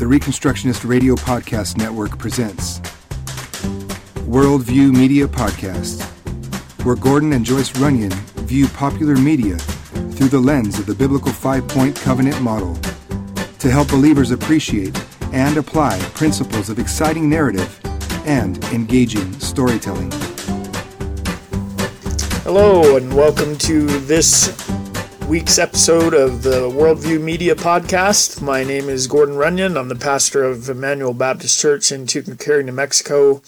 the Reconstructionist Radio Podcast Network presents Worldview Media Podcast, where Gordon and Joyce Runyon view popular media through the lens of the biblical five point covenant model to help believers appreciate and apply principles of exciting narrative and engaging storytelling. Hello, and welcome to this week's episode of the Worldview Media Podcast. My name is Gordon Runyon. I'm the pastor of Emmanuel Baptist Church in Tucumcari, New Mexico.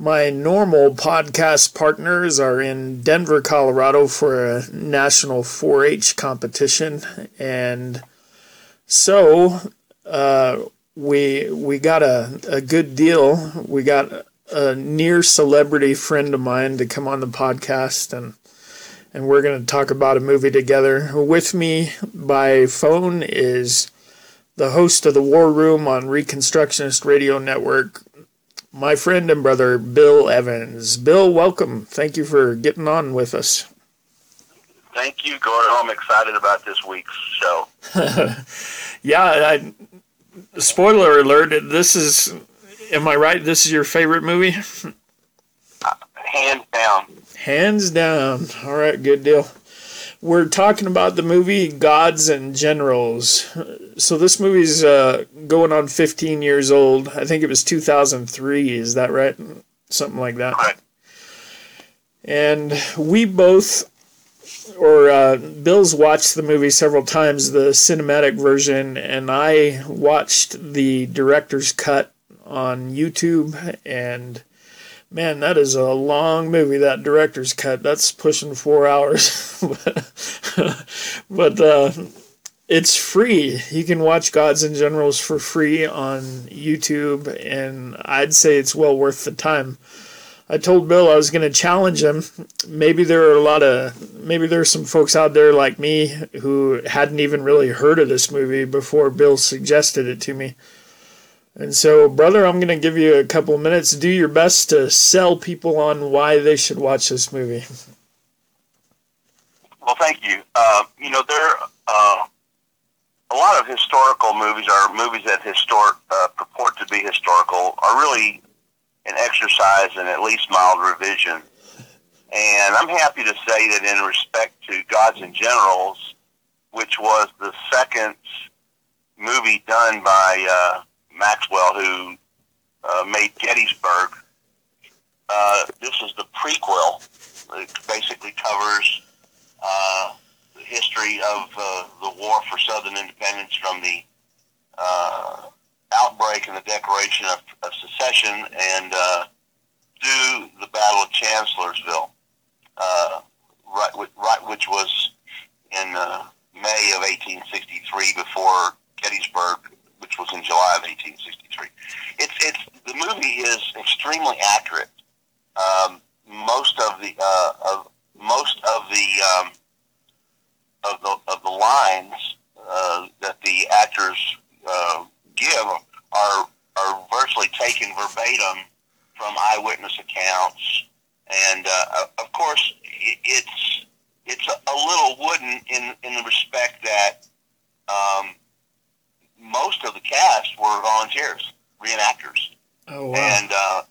My normal podcast partners are in Denver, Colorado for a national 4 H competition. And so uh, we, we got a, a good deal. We got a near celebrity friend of mine to come on the podcast and and we're going to talk about a movie together. With me by phone is the host of the War Room on Reconstructionist Radio Network, my friend and brother Bill Evans. Bill, welcome. Thank you for getting on with us. Thank you, Gordon. I'm excited about this week's show. yeah, I, spoiler alert. This is, am I right? This is your favorite movie? Uh, hands down. Hands down. All right, good deal. We're talking about the movie Gods and Generals. So this movie's uh, going on 15 years old. I think it was 2003. Is that right? Something like that. Right. And we both, or uh, Bill's watched the movie several times, the cinematic version, and I watched the director's cut on YouTube and man, that is a long movie. That director's cut. That's pushing four hours, but uh, it's free. You can watch Gods and Generals for free on YouTube, and I'd say it's well worth the time. I told Bill I was going to challenge him. Maybe there are a lot of maybe there's some folks out there like me who hadn't even really heard of this movie before Bill suggested it to me. And so, brother, I'm going to give you a couple minutes. Do your best to sell people on why they should watch this movie. Well, thank you. Uh, you know, there uh, a lot of historical movies are movies that historic uh, purport to be historical are really an exercise in at least mild revision. And I'm happy to say that in respect to Gods and Generals, which was the second movie done by uh, Maxwell, who uh, made Gettysburg. Uh, this is the prequel. It basically covers uh, the history of uh, the war for Southern independence from the uh, outbreak and the Declaration of, of Secession and uh, to the Battle of Chancellorsville, right, right, which was in May of 1863 before Gettysburg which was in July of 1863. It's it's the movie is extremely accurate. Um, most of the uh, of most of the um, of the of the lines uh, that the actors uh, give are are virtually taken verbatim from eyewitness accounts, and uh, of course it's it's a, a little wooden in in the respect that um, most of the cast were volunteers, reenactors. Oh, wow. And, uh,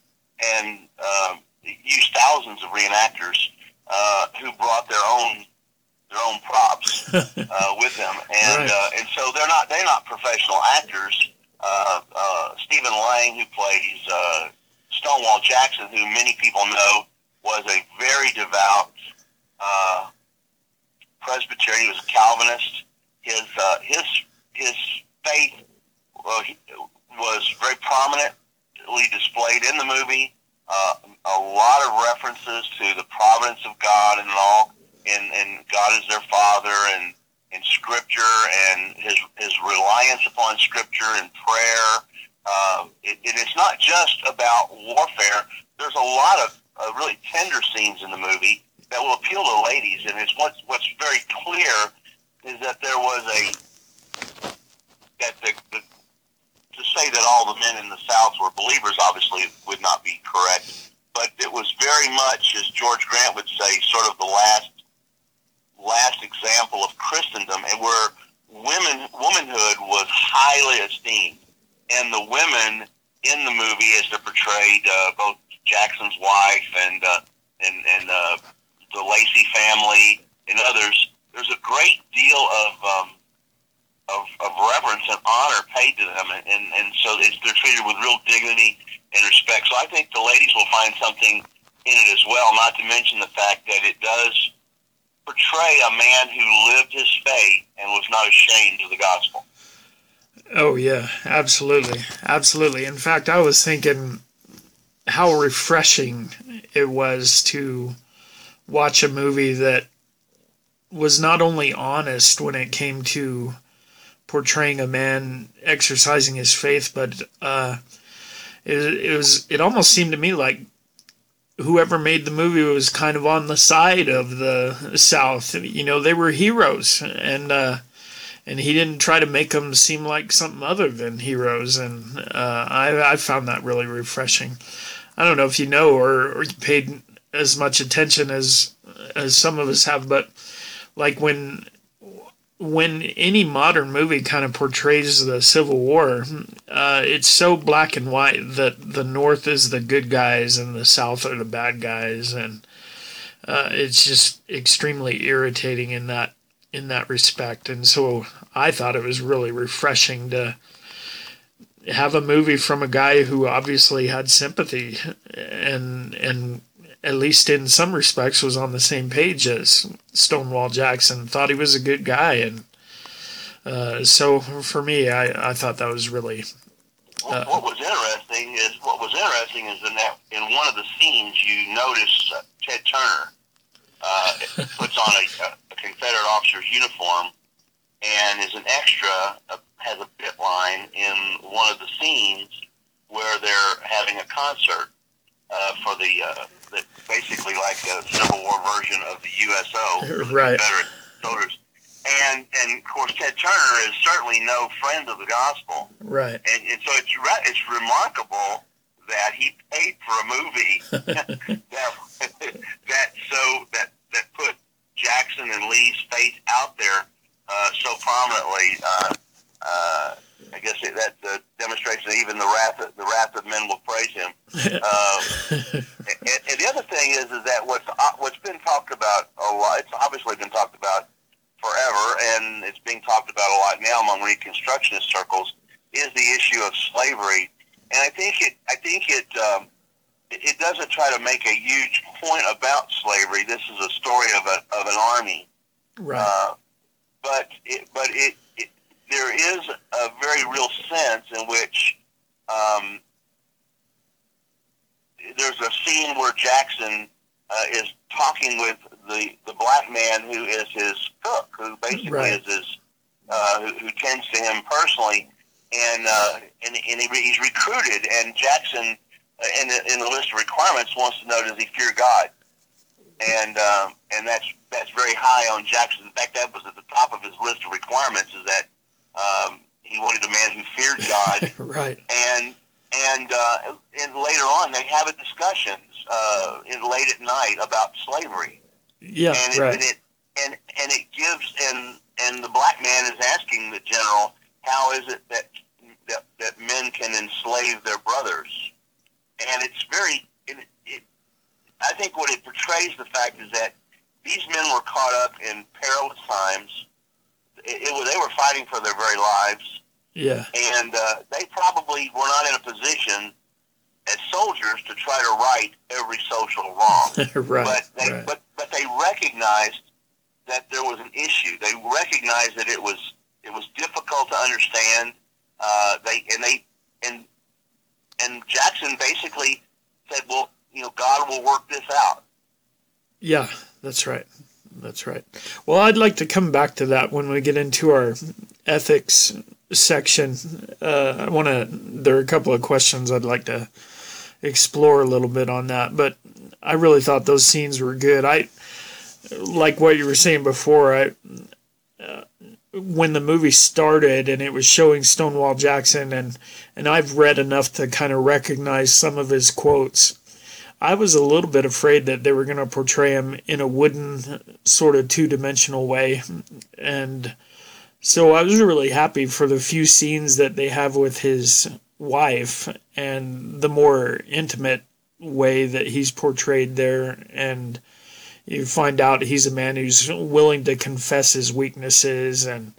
and uh, used thousands of reenactors uh, who brought their own their own props uh, with them, and right. uh, and so they're not professional actors. Uh, uh, Stephen Lang, who plays uh, Stonewall Jackson, who many people know was a very devout uh, Presbyterian. He was a Calvinist. His uh, his his faith well, he, was very prominently displayed in the movie. Uh, a lot of references to the providence of God and all, and, and God is their Father, and in Scripture, and his his reliance upon Scripture and prayer. Uh, it, it is not just about warfare. There's a lot of uh, really tender scenes in the movie that will appeal to ladies, and it's what's what's very clear is that there was a that the, the, to say that all the men in the South were believers obviously would not be correct, but it was very much, as George Grant would say, sort of the last last example of Christendom, and where women womanhood was highly esteemed. and the women in the movie as they're portrayed, uh, both Jackson's wife and uh, and and uh, the Lacey family and others. There's a great deal of um, of, of reverence and honor paid to them, and and, and so it's, they're treated with real dignity and respect. So I think the ladies will find something in it as well. Not to mention the fact that it does portray a man who lived his faith and was not ashamed of the gospel. Oh yeah, absolutely, absolutely. In fact, I was thinking how refreshing it was to watch a movie that was not only honest when it came to portraying a man exercising his faith, but uh, it, it was it almost seemed to me like whoever made the movie was kind of on the side of the South. You know, they were heroes, and uh, and he didn't try to make them seem like something other than heroes. And uh, I I found that really refreshing. I don't know if you know or, or paid as much attention as as some of us have, but like when when any modern movie kind of portrays the Civil War, uh, it's so black and white that the North is the good guys and the South are the bad guys, and uh, it's just extremely irritating in that in that respect. And so I thought it was really refreshing to have a movie from a guy who obviously had sympathy and and at least in some respects was on the same page as Stonewall Jackson. Thought he was a good guy, and uh, so for me, I, I thought that was really. Uh, what, was interesting is what was interesting is in that in one of the scenes you notice uh, Ted Turner uh, puts on a, a Confederate officer's uniform and is an extra uh, has a bit line in one of the scenes where they're having a concert uh, for the, uh, the basically like a Civil War version of the USO, right? Confederate soldiers. And and of course, Ted Turner is certainly no friend of the gospel, right? And, and so it's re- it's remarkable that he paid for a movie that that so that that put Jackson and Lee's faith out there uh, so prominently. Uh, uh, I guess it, that uh, demonstrates that even the wrath of, the wrath of men will praise him. Um, and, and the other thing is, is that what's uh, what's been talked about a lot. It's obviously been talked about forever, and it's being talked about a lot now among Reconstructionist circles. Is the issue of slavery, and I think it. I think it. Um, it, doesn't try to make a huge point about slavery. This is a story of a of an army, right? Uh, but it, but it, it there is a very real sense in which um, there's a scene where Jackson uh, is talking with the, the black man who is his cook, who basically Right. is his uh, who, who tends to him personally, and uh, and, and he, he's recruited, and Jackson in the, in the list of requirements wants to know does he fear God, and um, and that's that's very high on Jackson. In fact, that was at the top of his list of requirements is that um, he wanted a man who feared God right. and and uh, and later on they have a discussions uh, in late at night about slavery, Yeah, and it, right. and it and and it gives and and the black man is asking the general, how is it that that, that men can enslave their brothers, and it's very it, it, I think what it portrays the fact is that these men were caught up in perilous times. It, it was they were fighting for their very lives yeah, and uh, they probably were not in a position as soldiers to try to right every social wrong. right. but they right. but but they recognized that there was an issue. They recognized that it was it was difficult to understand. Uh, they and they and and Jackson basically said, "Well, you know, God will work this out." Yeah, that's right. That's right. Well, I'd like to come back to that when we get into our ethics section. Uh, I want to. There are a couple of questions I'd like to explore a little bit on that, but I really thought those scenes were good. I like what you were saying before. I when the movie started and it was showing Stonewall Jackson and and I've read enough to kind of recognize some of his quotes. I was a little bit afraid that they were going to portray him in a wooden, sort of two dimensional way. And so I was really happy for the few scenes that they have with his wife and the more intimate way that he's portrayed there and you find out he's a man who's willing to confess his weaknesses and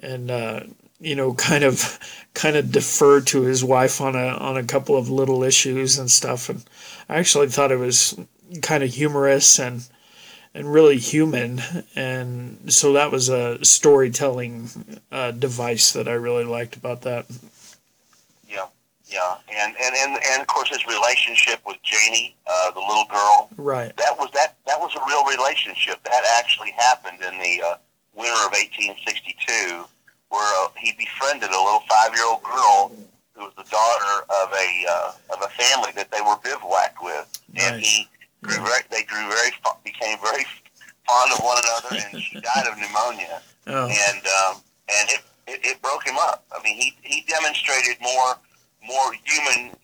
and uh, you know kind of kind of defer to his wife on a on a couple of little issues and stuff and I actually thought it was kind of humorous and and really human and so that was a storytelling uh, device that I really liked about that. Yeah, yeah, and and and, and of course his relationship with Janie, uh, the little girl. Right. That was that that was a real relationship that actually happened in the uh, winter of 1862, where uh, he befriended a little five-year-old girl who was the daughter of a uh, of a family that they were bivouacked with, and he grew very they grew very became very fond of one another, and she died of pneumonia Oh, and um, and it, it, it broke him up. I mean, he he demonstrated more more human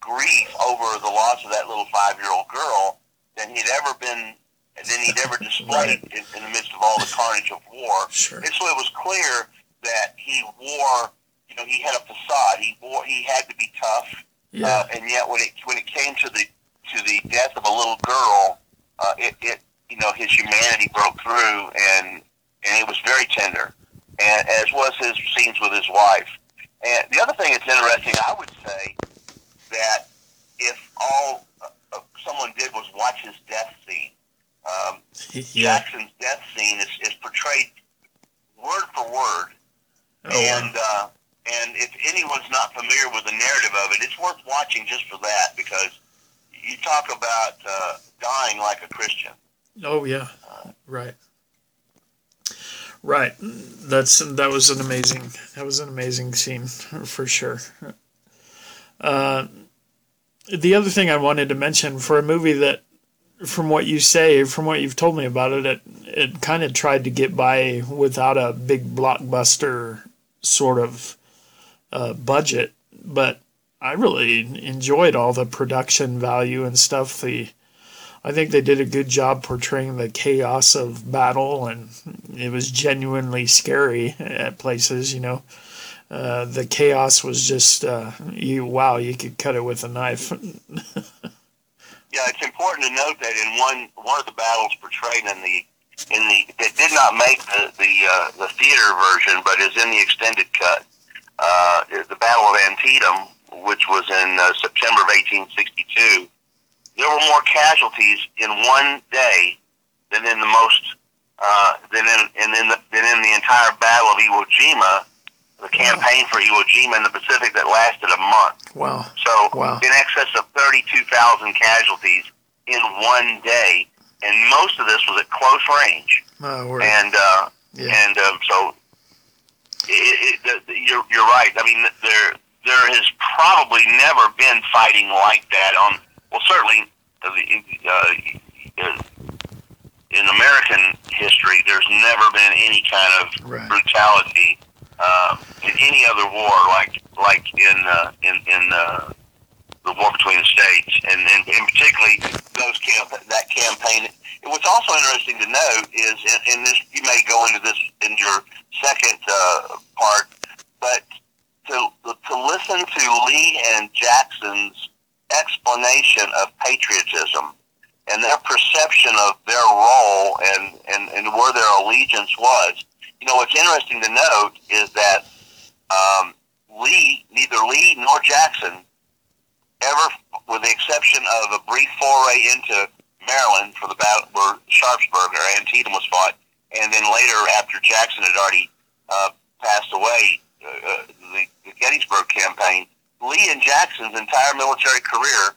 grief over the loss of that little five year old girl than he'd ever been than he'd ever displayed in, in the midst of all the carnage of war. sure. And so it was clear that he wore, you know, he had a facade. He wore, he had to be tough, Yeah. uh, and yet when it when it came to the to the death of a little girl, uh, it, it you know his humanity broke through, and and it was very tender, and as was his scenes with his wife. And the other thing that's interesting, I would say, that if all uh, uh, someone did was watch his death scene, um, yeah. Jackson's death scene is, is portrayed word for word, Oh, and uh, and if anyone's not familiar with the narrative of it, it's worth watching just for that because you talk about uh, dying like a Christian. Oh yeah, right, right. That's that was an amazing that was an amazing scene for sure. Uh, the other thing I wanted to mention for a movie that, from what you say, from what you've told me about it, it it kind of tried to get by without a big blockbuster sort of uh, budget, but I really enjoyed all the production value and stuff. The I think they did a good job portraying the chaos of battle, and it was genuinely scary at places. You know, uh, the chaos was just uh, you. Wow, you could cut it with a knife. Yeah, it's important to note that in one one of the battles portrayed in the in the it did not make the the uh, the theater version, but is in the extended cut. Uh, the Battle of Antietam, which was in uh, September of 1862. There were more casualties in one day than in the most uh, than in and in the, than in the entire Battle of Iwo Jima, the campaign for Iwo Jima in the Pacific that lasted a month. wow. So Wow. in excess of 32,000 casualties in one day, and most of this was at close range. Word. And uh, Yeah. and um, so it, it, the, you're you're right. I mean, there there has probably never been fighting like that on. Well, certainly uh, the, in American history, there's never been any kind of Right. brutality uh, in any other war like like in uh, in in uh, the war between the states, and, and, and particularly those camp that campaign. What's also interesting to note is, and, and this you may go into this in your second uh, part, but to to listen to Lee and Jackson's explanation of patriotism and their perception of their role and, and, and where their allegiance was. You know, what's interesting to note is that um, Lee, neither Lee nor Jackson ever, with the exception of a brief foray into Maryland for the battle where Sharpsburg or Antietam was fought, and then later after Jackson had already uh, passed away, uh, uh, the, the Gettysburg campaign, Lee and Jackson's entire military career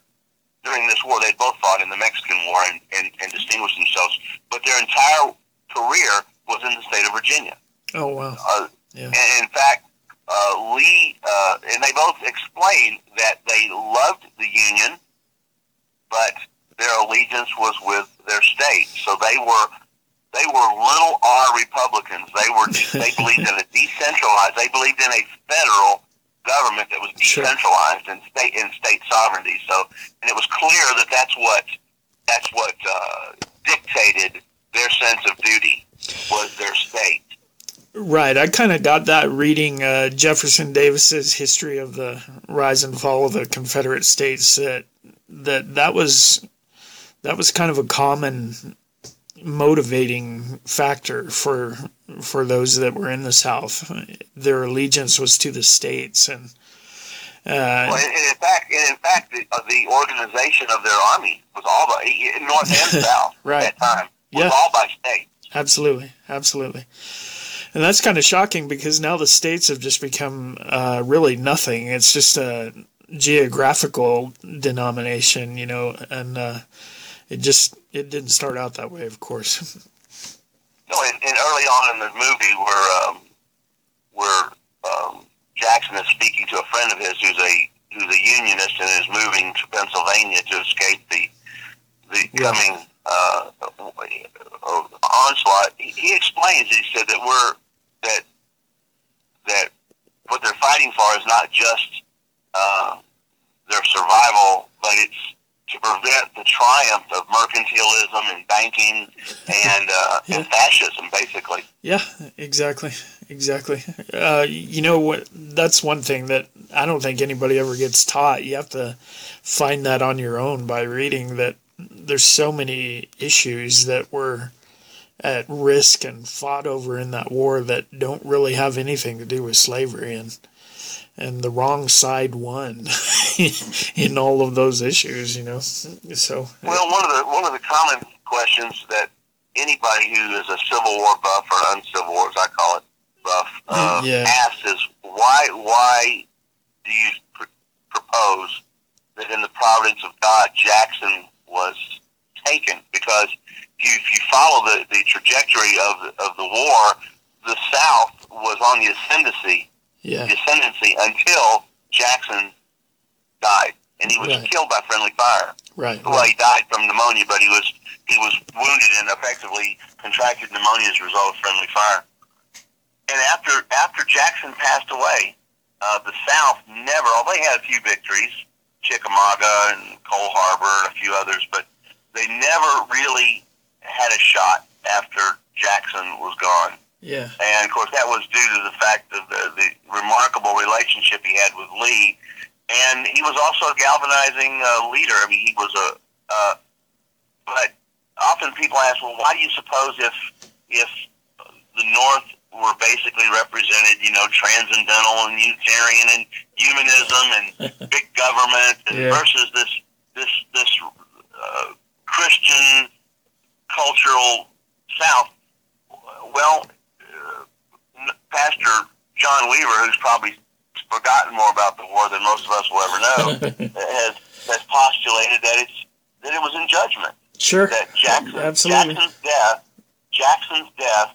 during this war, they both fought in the Mexican War and, and, and distinguished themselves, but their entire career was in the state of Virginia. oh wow. Uh, Yeah. and in fact, uh, Lee uh, and they both explained that they loved the Union, but their allegiance was with their state. So they were they were little R Republicans. They were they believed in a decentralized. They believed in a federal government that was Sure. decentralized and state in state sovereignty. So and it was clear that that's what that's what uh, dictated their sense of duty was their state. Right. I kind of got that reading uh, Jefferson Davis's history of the rise and fall of the Confederate States. That that that was that was kind of a common motivating factor for for those that were in the South. Their allegiance was to the states, and uh, well, and in fact, and in fact, the, uh, the organization of their army was all by North and South right. at that time. Was yeah. all by state. Absolutely, absolutely. And that's kind of shocking because now the states have just become uh, really nothing. It's just a geographical denomination, you know, and uh, it just it didn't start out that way, of course. no, and, and early on in the movie, where um, where um, Jackson is speaking to a friend of his who's a who's a unionist and is moving to Pennsylvania to escape the the yeah. coming uh, onslaught. He explains. He said that we're that that what they're fighting for is not just uh, their survival, but it's to prevent the triumph of mercantilism and banking and uh, yeah. and fascism, basically. Yeah, exactly, exactly. Uh, you know what? That's one thing that I don't think anybody ever gets taught. You have to find that on your own by reading that. There's so many issues that were at risk and fought over in that war that don't really have anything to do with slavery and and the wrong side won in all of those issues, you know. So well, one of the one of the common questions that anybody who is a Civil War buff or uncivil war, as I call it, buff, uh, yeah. asks is why why do you pr- propose that in the providence of God Jackson was taken? Because if you, if you follow the, the trajectory of of the war, the South was on the ascendancy yeah. ascendancy until Jackson died, and he was right. killed by friendly fire. Right. Well, right. he died from pneumonia, but he was he was wounded and effectively contracted pneumonia as a result of friendly fire. And after after Jackson passed away, uh, the South never, although they had a few victories, Chickamauga and Cold Harbor and a few others, but they never really had a shot after Jackson was gone. Yeah. And of course, that was due to the fact of the, the remarkable relationship he had with Lee, and he was also a galvanizing uh, leader. I mean, he was a. Uh, but often people ask, well, why do you suppose if if the North were basically represented, you know, transcendental and Unitarian and humanism and big government and yeah. versus this this this uh, Christian cultural South? Well, Pastor John Weaver, who's probably forgotten more about the war than most of us will ever know, has has postulated that it's that it was in judgment. Sure. That Jackson, Absolutely. Jackson's death, Jackson's death,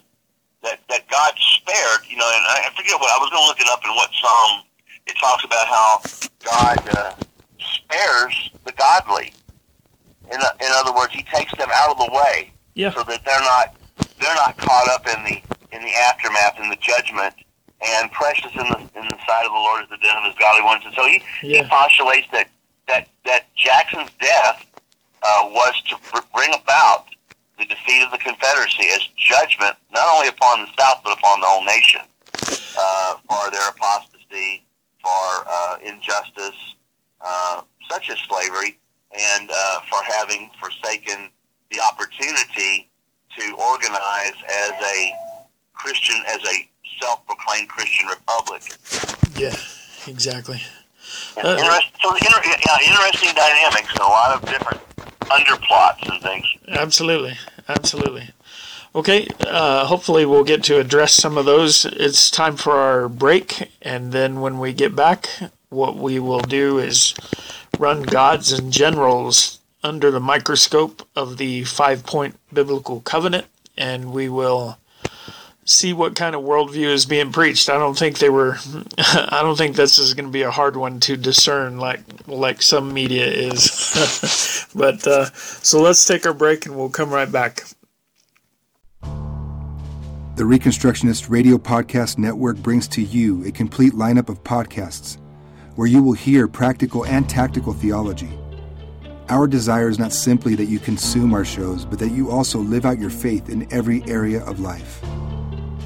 that that God spared. You know, and I forget what I was going to look it up in what psalm it talks about how God uh, spares the godly. In, in other words, He takes them out of the way, yeah. so that they're not they're not caught up in the in the aftermath and the judgment. And precious in the in the sight of the Lord is the death of his godly ones. And so he, yeah. he postulates that that that Jackson's death uh, was to bring about the defeat of the Confederacy as judgment not only upon the South but upon the whole nation uh, for their apostasy, for uh, injustice uh, such as slavery, and uh, for having forsaken the opportunity to organize as a Christian as a self-proclaimed Christian republic. Yeah, exactly. Uh, interest, so inter, yeah, interesting dynamics and a lot of different underplots and things. Absolutely, absolutely. Okay, uh, hopefully we'll get to address some of those. It's time for our break, and then when we get back, what we will do is run gods and generals under the microscope of the five point biblical covenant, and we will see what kind of worldview is being preached. I don't think they were. I don't think this is going to be a hard one to discern, like like some media is. but uh, so let's take our break, and we'll come right back. The Reconstructionist Radio Podcast Network brings to you a complete lineup of podcasts where you will hear practical and tactical theology. Our desire is not simply that you consume our shows, but that you also live out your faith in every area of life.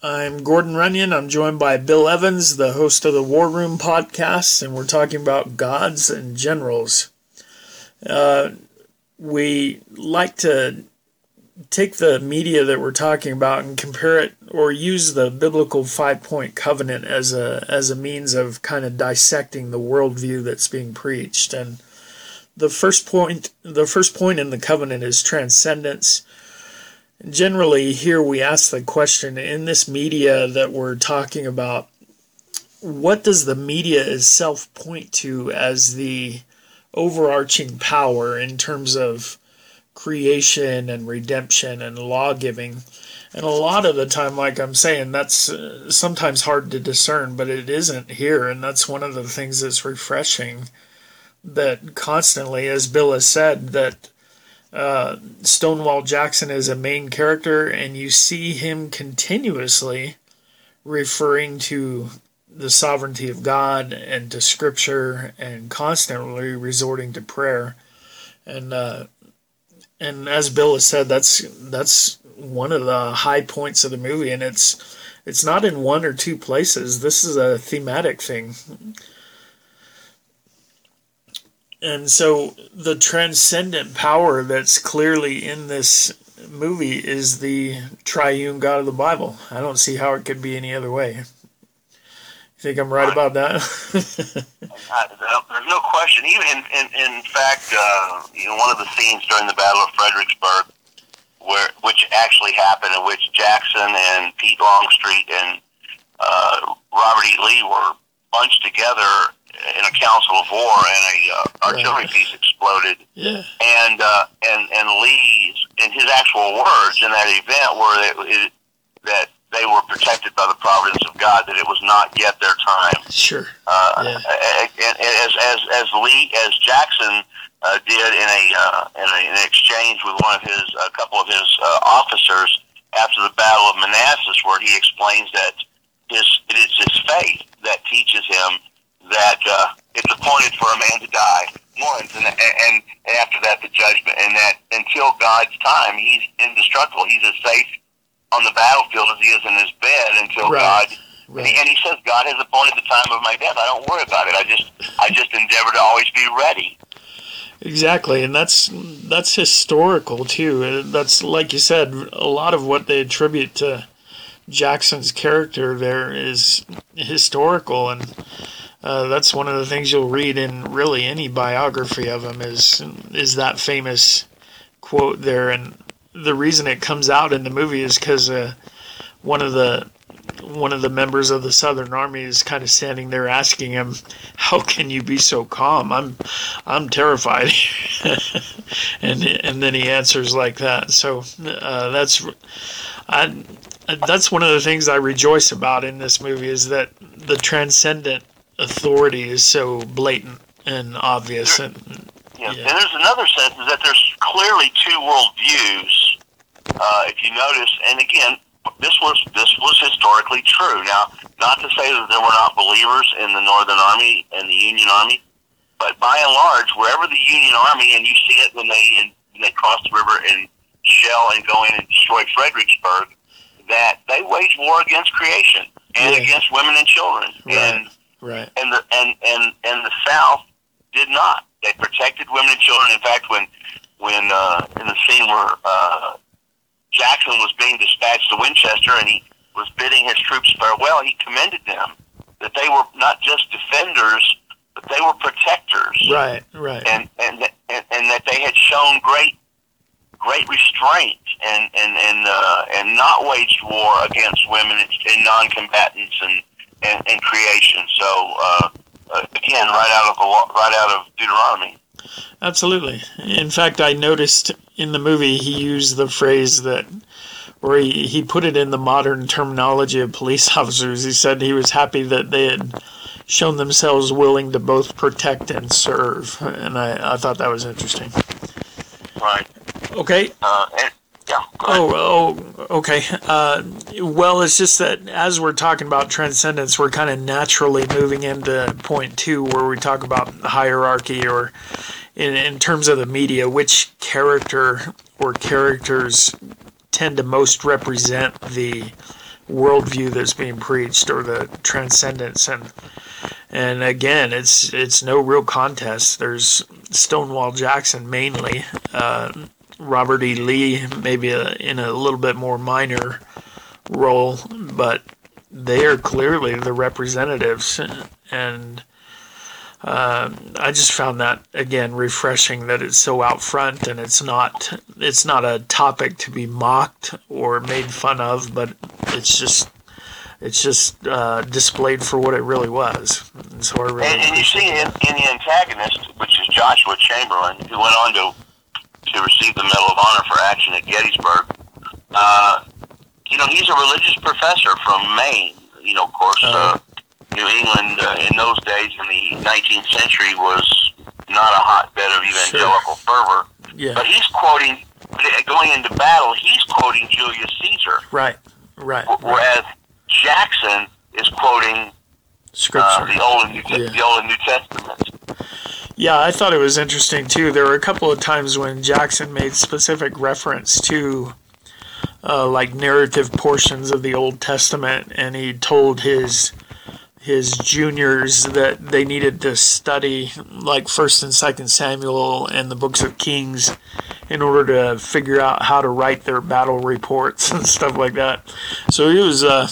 I'm Gordon Runyon. I'm joined by Bill Evans, the host of the War Room podcast, and we're talking about gods and generals. Uh, we like to take the media that we're talking about and compare it or use the biblical five point covenant as a as a means of kind of dissecting the worldview that's being preached and the first point the first point in the covenant is transcendence generally here we ask the question in this media that we're talking about what does the media itself point to as the overarching power in terms of creation and redemption and law giving and a lot of the time like i'm saying that's uh, sometimes hard to discern but it isn't here and that's one of the things that's refreshing that constantly as bill has said that uh, Stonewall Jackson is a main character, and you see him continuously referring to the sovereignty of God and to Scripture, and constantly resorting to prayer. And uh, and as Bill has said, that's that's one of the high points of the movie, and it's it's not in one or two places. This is a thematic thing. And so the transcendent power that's clearly in this movie is the triune God of the Bible. I don't see how it could be any other way. You think I'm right about that? there's no question. Even in, in, in fact, uh, you know, one of the scenes during the Battle of Fredericksburg, where which actually happened, in which Jackson and Pete Longstreet and uh, Robert E. Lee were bunched together in a council of war, and a uh, artillery right. piece exploded. Yeah. And uh, and and Lee's and his actual words in that event were that it, that they were protected by the providence of God, that it was not yet their time. Sure. Uh, yeah. and, and as as as Lee as Jackson uh, did in a, uh, in a in an exchange with one of his a couple of his uh, officers after the Battle of Manassas, where he explains that his it is his faith that teaches him that uh, it's appointed for a man to die once, and, and and after that the judgment, and that until God's time, he's indestructible. He's as safe on the battlefield as he is in his bed until right. God. Right. And, he, and he says, God has appointed the time of my death. I don't worry about it. I just I just endeavor to always be ready. Exactly, and that's that's historical too. That's like you said, a lot of what they attribute to Jackson's character there is historical, and uh, that's one of the things you'll read in really any biography of him is is that famous quote there, and the reason it comes out in the movie is because uh, one of the one of the members of the Southern Army is kind of standing there asking him, "How can you be so calm? I'm I'm terrified," and and then he answers like that. So uh, that's I, that's one of the things I rejoice about in this movie is that the transcendent authority is so blatant and obvious. There, and, yeah. yeah. and there's another sense is that there's clearly two world views. Uh, if you notice, and again, this was this was historically true. Now, not to say that there were not believers in the Northern Army and the Union Army, but by and large, wherever the Union Army, and you see it when they when they cross the river and shell and go in and destroy Fredericksburg, that they wage war against creation and yeah. against women and children. Right. And Right. And the and and and the South did not. They protected women and children. In fact, when when uh, in the scene where uh, Jackson was being dispatched to Winchester and he was bidding his troops farewell, he commended them that they were not just defenders, but they were protectors. Right, right. And, and, and, and that they had shown great great restraint and and and uh, and not waged war against women and, and non-combatants and, and and creation. So uh, uh, again, right out of the right out of Deuteronomy. Absolutely. In fact, I noticed in the movie he used the phrase that, or he, he put it in the modern terminology of police officers. He said he was happy that they had shown themselves willing to both protect and serve. And I, I thought that was interesting. Right. Okay. Uh, and, yeah. Oh, oh, okay. Uh, well, it's just that as we're talking about transcendence, we're kind of naturally moving into point two, where we talk about hierarchy, or in, in terms of the media, which character or characters tend to most represent the worldview that's being preached, or the transcendence, and and again, it's it's no real contest. There's Stonewall Jackson mainly. Uh, Robert E. Lee, maybe a, in a little bit more minor role, but they are clearly the representatives. And uh, I just found that again refreshing that it's so out front and it's not it's not a topic to be mocked or made fun of, but it's just it's just uh, displayed for what it really was. And so I really And, and you see in, in the antagonist, which is Joshua Chamberlain, who went on to to receive the Medal of Honor for action at Gettysburg. Uh, you know, he's a religious professor from Maine. You know, of course, uh, New England uh, in those days in the 19th century was not a hotbed of evangelical fervor. yeah But he's quoting, going into battle, he's quoting Julius Caesar, right right wh- whereas Jackson is quoting uh, scripture. the Old and New, Yeah. the Old and New Testament. Yeah, I thought it was interesting too. There were a couple of times when Jackson made specific reference to uh, like narrative portions of the Old Testament, and he told his his juniors that they needed to study like First and Second Samuel and the books of Kings in order to figure out how to write their battle reports and stuff like that. So he was, uh,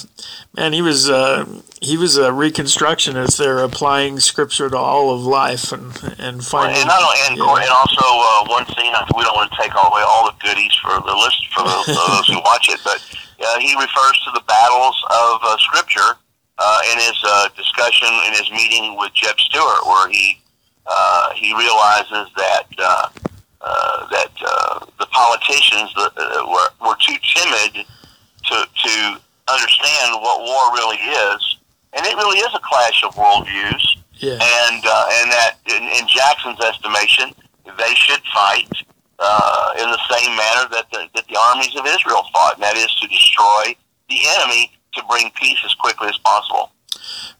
man, he was uh, he was a reconstructionist there, applying scripture to all of life and and finding. And not only, and, yeah. and also uh, one thing I- We don't want to take away all the goodies for the list for those, for those who watch it, but uh, he refers to the battles of uh, Scripture uh, in his uh, discussion in his meeting with Jeb Stuart, where he uh, he realizes that uh, uh, that uh, the politicians uh, were were too timid to to understand what war really is, and it really is a clash of worldviews yeah. and uh, and that in, in Jackson's estimation, they should fight uh, in the same manner that the, that the armies of Israel fought, and that is to destroy the enemy to bring peace as quickly as possible.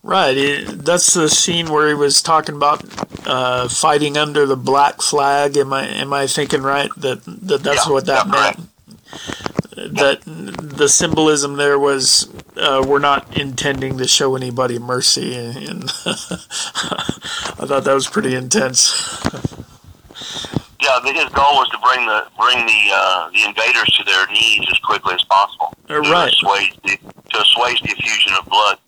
Right. It, that's the scene where he was talking about uh, fighting under the black flag. Am I am I thinking right that, that that's Yeah, what that meant? That the symbolism there was uh, we're not intending to show anybody mercy, and I thought that was pretty intense. Yeah, his goal was to bring the bring the uh, the invaders to their knees as quickly as possible. Uh, to right. Assuage the, to assuage the effusion of blood.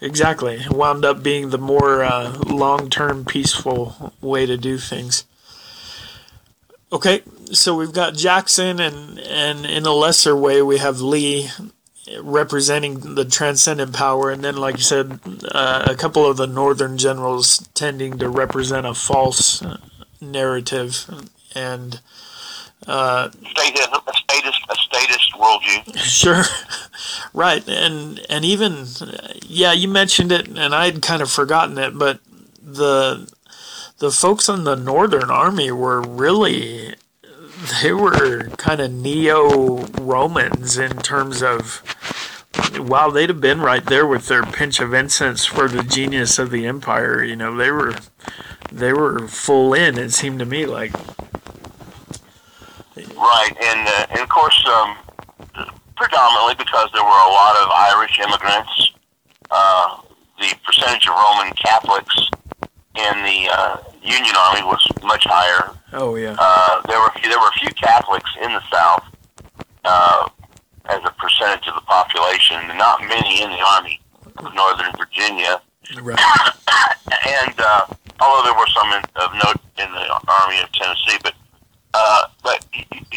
Exactly. It wound up being the more uh, long term peaceful way to do things. Okay, so we've got Jackson, and, and in a lesser way, we have Lee representing the transcendent power, and then, like you said, uh, a couple of the northern generals tending to represent a false uh, narrative. And uh, a statist, a statist worldview. Sure, right, and and even yeah, you mentioned it, and I'd kind of forgotten it, but the the folks in the Northern Army were really they were kind of neo Romans in terms of wow, they'd have been right there with their pinch of incense for the genius of the empire. You know, they were they were full in. It seemed to me like Right, and uh, and of course, um, predominantly because there were a lot of Irish immigrants, uh, the percentage of Roman Catholics in the uh, Union Army was much higher. oh yeah, Uh, there were there were a few Catholics in the South uh, as a percentage of the population, not many in the Army of Northern Virginia right, and uh, although there were some in, of note in the Army of Tennessee, but uh, but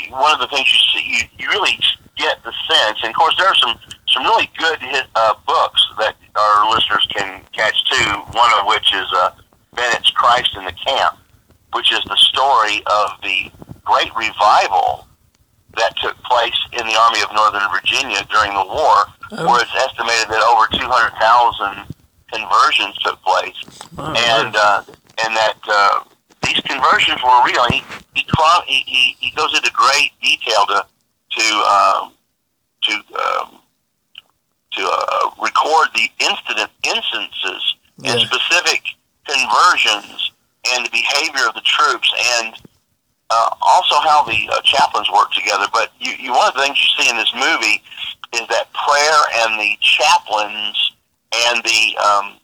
one of the things you see, you, you really get the sense, and of course there are some some really good hit, uh, books that our listeners can catch too. One of which is uh, Bennett's Christ in the Camp, which is the story of the great revival that took place in the Army of Northern Virginia during the war, oh. where it's estimated that over 200,000 conversions took place, oh, and uh, and that uh, these conversions were real. He he, he he goes into great detail to to um, to um, to uh, record the incident instances yeah. and specific conversions and the behavior of the troops and uh, also how the uh, chaplains work together. But you, you, one of the things you see in this movie is that prayer and the chaplains and the, um,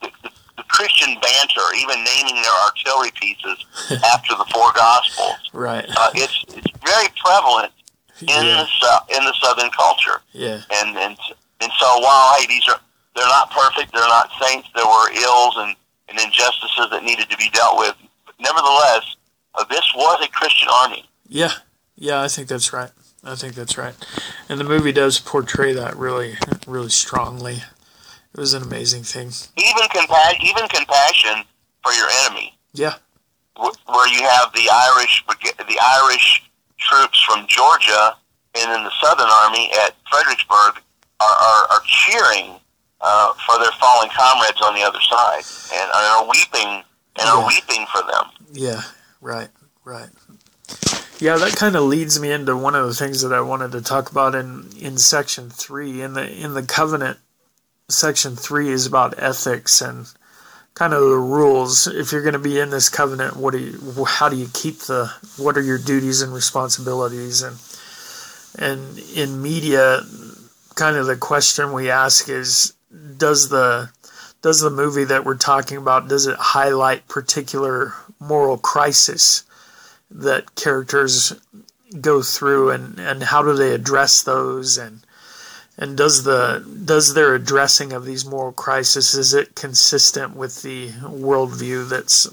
the, the, the Christian banter, even naming their artillery pieces after the four Gospels. Right. Uh, it's it's very prevalent in yeah. the in the Southern culture. Yeah. And and and so while hey, these are they're not perfect, they're not saints. There were ills and, and injustices that needed to be dealt with. But nevertheless, uh, this was a Christian army. Yeah, yeah, I think that's right. I think that's right. And the movie does portray that really, really strongly. It was an amazing thing. Even compa- even compassion for your enemy. Yeah. Where you have the Irish, the Irish troops from Georgia and in the Southern Army at Fredericksburg are, are, are cheering uh, for their fallen comrades on the other side and are weeping and yeah. are weeping for them. Yeah, right, right. Yeah, that kind of leads me into one of the things that I wanted to talk about in, in section three. In the in the covenant, section three is about ethics and kind of the rules. If you're going to be in this covenant, what do you, how do you keep the, what are your duties and responsibilities? And and in media, kind of the question we ask is, does the does the movie that we're talking about does it highlight particular moral crisis that characters go through and, and how do they address those and and does the does their addressing of these moral crises is it consistent with the worldview that's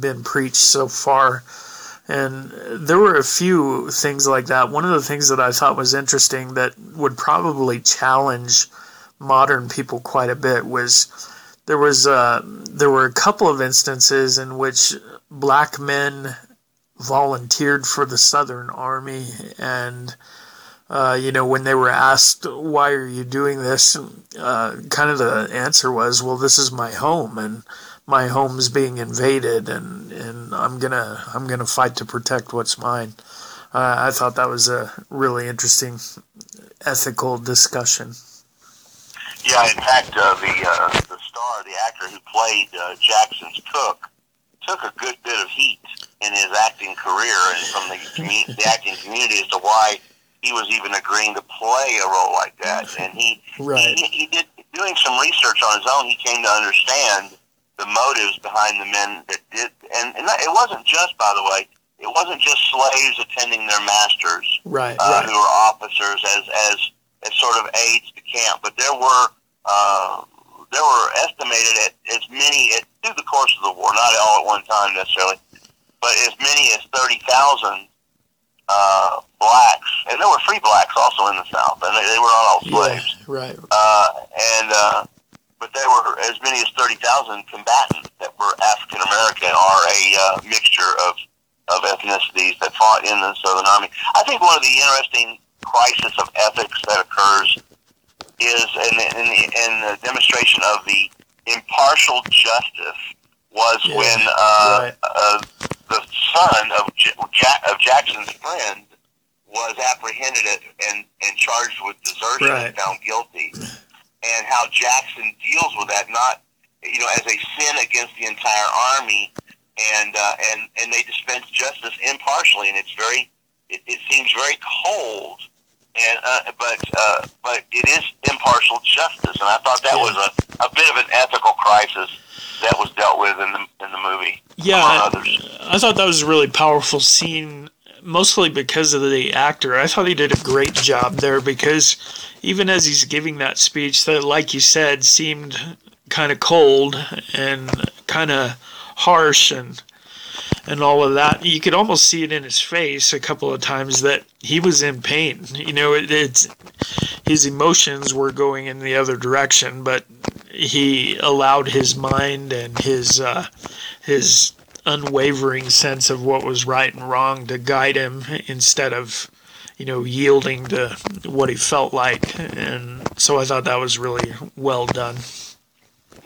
been preached so far? And there were a few things like that. One of the things that i thought was interesting that would probably challenge modern people quite a bit was there was uh, there were a couple of instances in which black men volunteered for the Southern Army, and uh, you know when they were asked why are you doing this, uh, kind of the answer was, well, this is my home, and my home's being invaded, and and I'm gonna I'm gonna fight to protect what's mine. Uh, I thought that was a really interesting ethical discussion. Yeah, in fact, uh, the uh, the star, the actor who played uh, Jackson's cook, took a good bit of heat in his acting career and from the the acting community as to why he was even agreeing to play a role like that. And he, right. he he did doing some research on his own. He came to understand the motives behind the men that did, and, and it wasn't just, by the way, it wasn't just slaves attending their masters, right, uh, right. who were officers as as as sort of aides to camp, but there were uh, there were estimated at as many at, through the course of the war, not all at one time necessarily, but as many as thirty thousand uh, blacks, and there were free blacks also in the South, and they, they were not all slaves, yeah, right? Uh, and uh, but there were as many as thirty thousand combatants that were African American or a uh, mixture of of ethnicities that fought in the Southern Army. I think one of the interesting crisis of ethics that occurs is in, in, the, in the demonstration of the impartial justice was yeah, when uh, right. uh, the son of, J- of Jackson's friend was apprehended and, and charged with desertion right. and found guilty, and how Jackson deals with that not you know as a sin against the entire army, and uh, and and they dispense justice impartially, and it's very it, it seems very cold and uh, but uh, but it is impartial justice, and I thought that was a, a bit of an ethical crisis that was dealt with in the in the movie. Yeah, I, I thought that was a really powerful scene, mostly because of the actor. I thought he did a great job there because even as he's giving that speech, that like you said seemed kind of cold and kind of harsh and and all of that. You could almost see it in his face a couple of times that he was in pain. You know, it, it's his emotions were going in the other direction, but he allowed his mind and his uh, his unwavering sense of what was right and wrong to guide him instead of you know yielding to what he felt like and so i thought that was really well done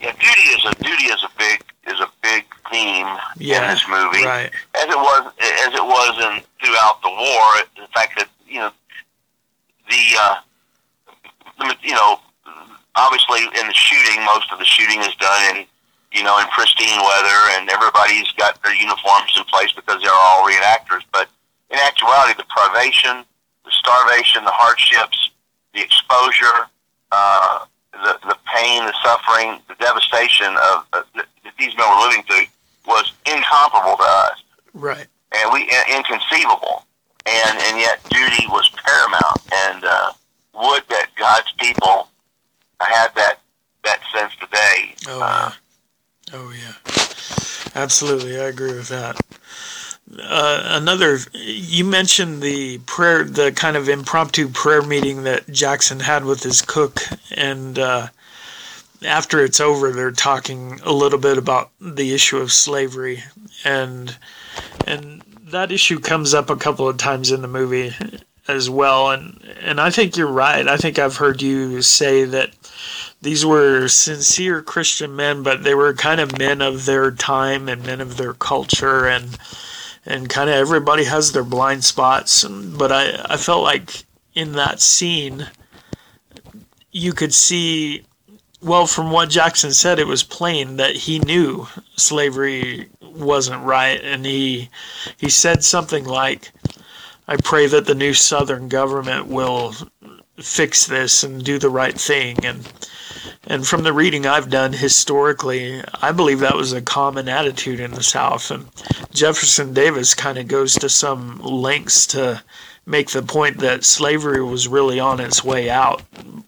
Yeah, duty is a duty is a big is a big theme yeah in this movie, right as it was as it was in throughout the war. The fact that you know the, uh, the you know obviously in the shooting, most of the shooting is done in you know in pristine weather, and everybody's got their uniforms in place because they're all reenactors. But in actuality, the privation, the starvation, the hardships, the exposure. Uh, the, the pain, the suffering, the devastation of uh, that these men were living through was incomparable to us, right. And we in- inconceivable, and and yet duty was paramount. And uh, would that God's people had that that sense today. oh Uh, yeah. Oh yeah. Absolutely. I agree with that. Uh, another you mentioned the prayer the kind of impromptu prayer meeting that jackson had with his cook. And uh, after it's over they're talking a little bit about the issue of slavery. And and that issue comes up a couple of times in the movie as well. And and I think you're right. I think I've heard you say that these were sincere Christian men but they were kind of men of their time and men of their culture. And and kind of everybody has their blind spots. But I I felt like in that scene you could see well, from what Jackson said, it was plain that he knew slavery wasn't right, and he he said something like, "I pray that the new Southern government will fix this and do the right thing." And and from the reading I've done historically, I believe that was a common attitude in the South. And Jefferson Davis kind of goes to some lengths to make the point that slavery was really on its way out.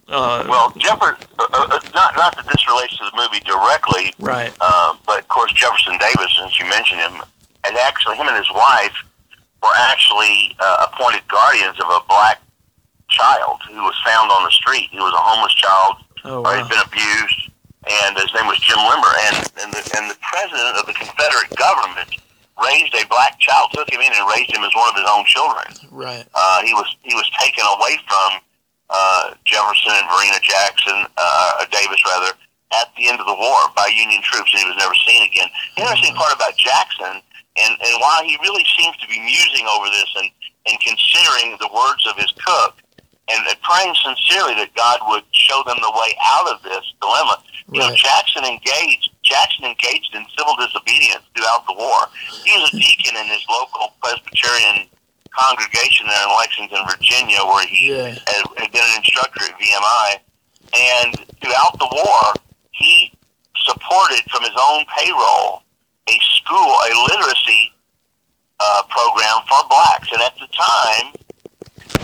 Uh, well, Jefferson, uh, uh, not not that this relates to the movie directly, right. Uh, but of course, Jefferson Davis, since you mentioned him, and actually him and his wife were actually uh, appointed guardians of a black child who was found on the street. He was a homeless child, Oh, or wow. had been abused, and his name was Jim Limber. And and the, and the president of the Confederate government raised a black child, took him in, and raised him as one of his own children. Right. Uh, he was he was taken away from uh, Jefferson and Varina Jackson, uh, Davis rather, at the end of the war by Union troops, and he was never seen again. The interesting part about Jackson, and and while he really seems to be musing over this and and considering the words of his cook, and praying sincerely that God would show them the way out of this dilemma. You know, Jackson engaged Jackson engaged in civil disobedience throughout the war. He was a deacon in his local Presbyterian congregation there in Lexington, Virginia, where he Yeah. had, had been an instructor at VMI. And throughout the war, he supported from his own payroll a school, a literacy uh, program for blacks. And at the time,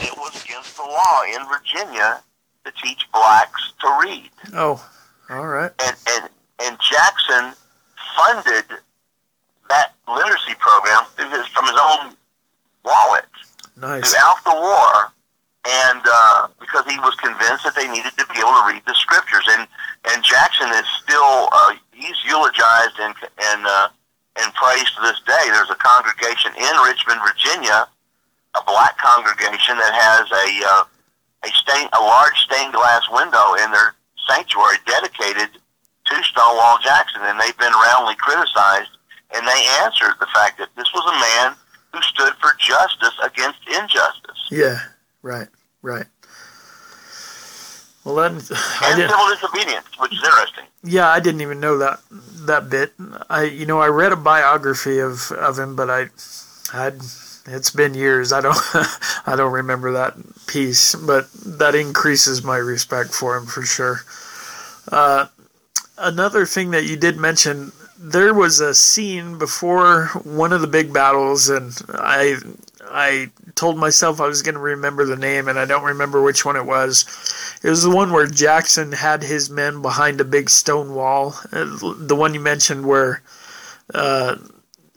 it was against the law in Virginia to teach blacks to read. Oh, all right. And, and, and Jackson funded that literacy program through his, from his own wallet Nice. throughout the war, and uh, because he was convinced that they needed to be able to read the scriptures, and and Jackson is still uh, he's eulogized and and uh, and praised to this day. There's a congregation in Richmond, Virginia, a black congregation that has a uh, a stain a large stained glass window in their sanctuary dedicated to Stonewall Jackson, and they've been roundly criticized. And they answered the fact that this was a man who stood for justice against injustice Yeah. Right. Right. Well, then I didn't. civil disobedience, which is interesting. Yeah, I didn't even know that that bit. I, you know, I read a biography of of him, but I, I'd. It's been years. I don't. I don't remember that piece, but that increases my respect for him for sure. Uh, another thing that you did mention, there was a scene before one of the big battles, and I I told myself I was going to remember the name, and I don't remember which one it was. It was the one where Jackson had his men behind a big stone wall. Uh, The one you mentioned where uh,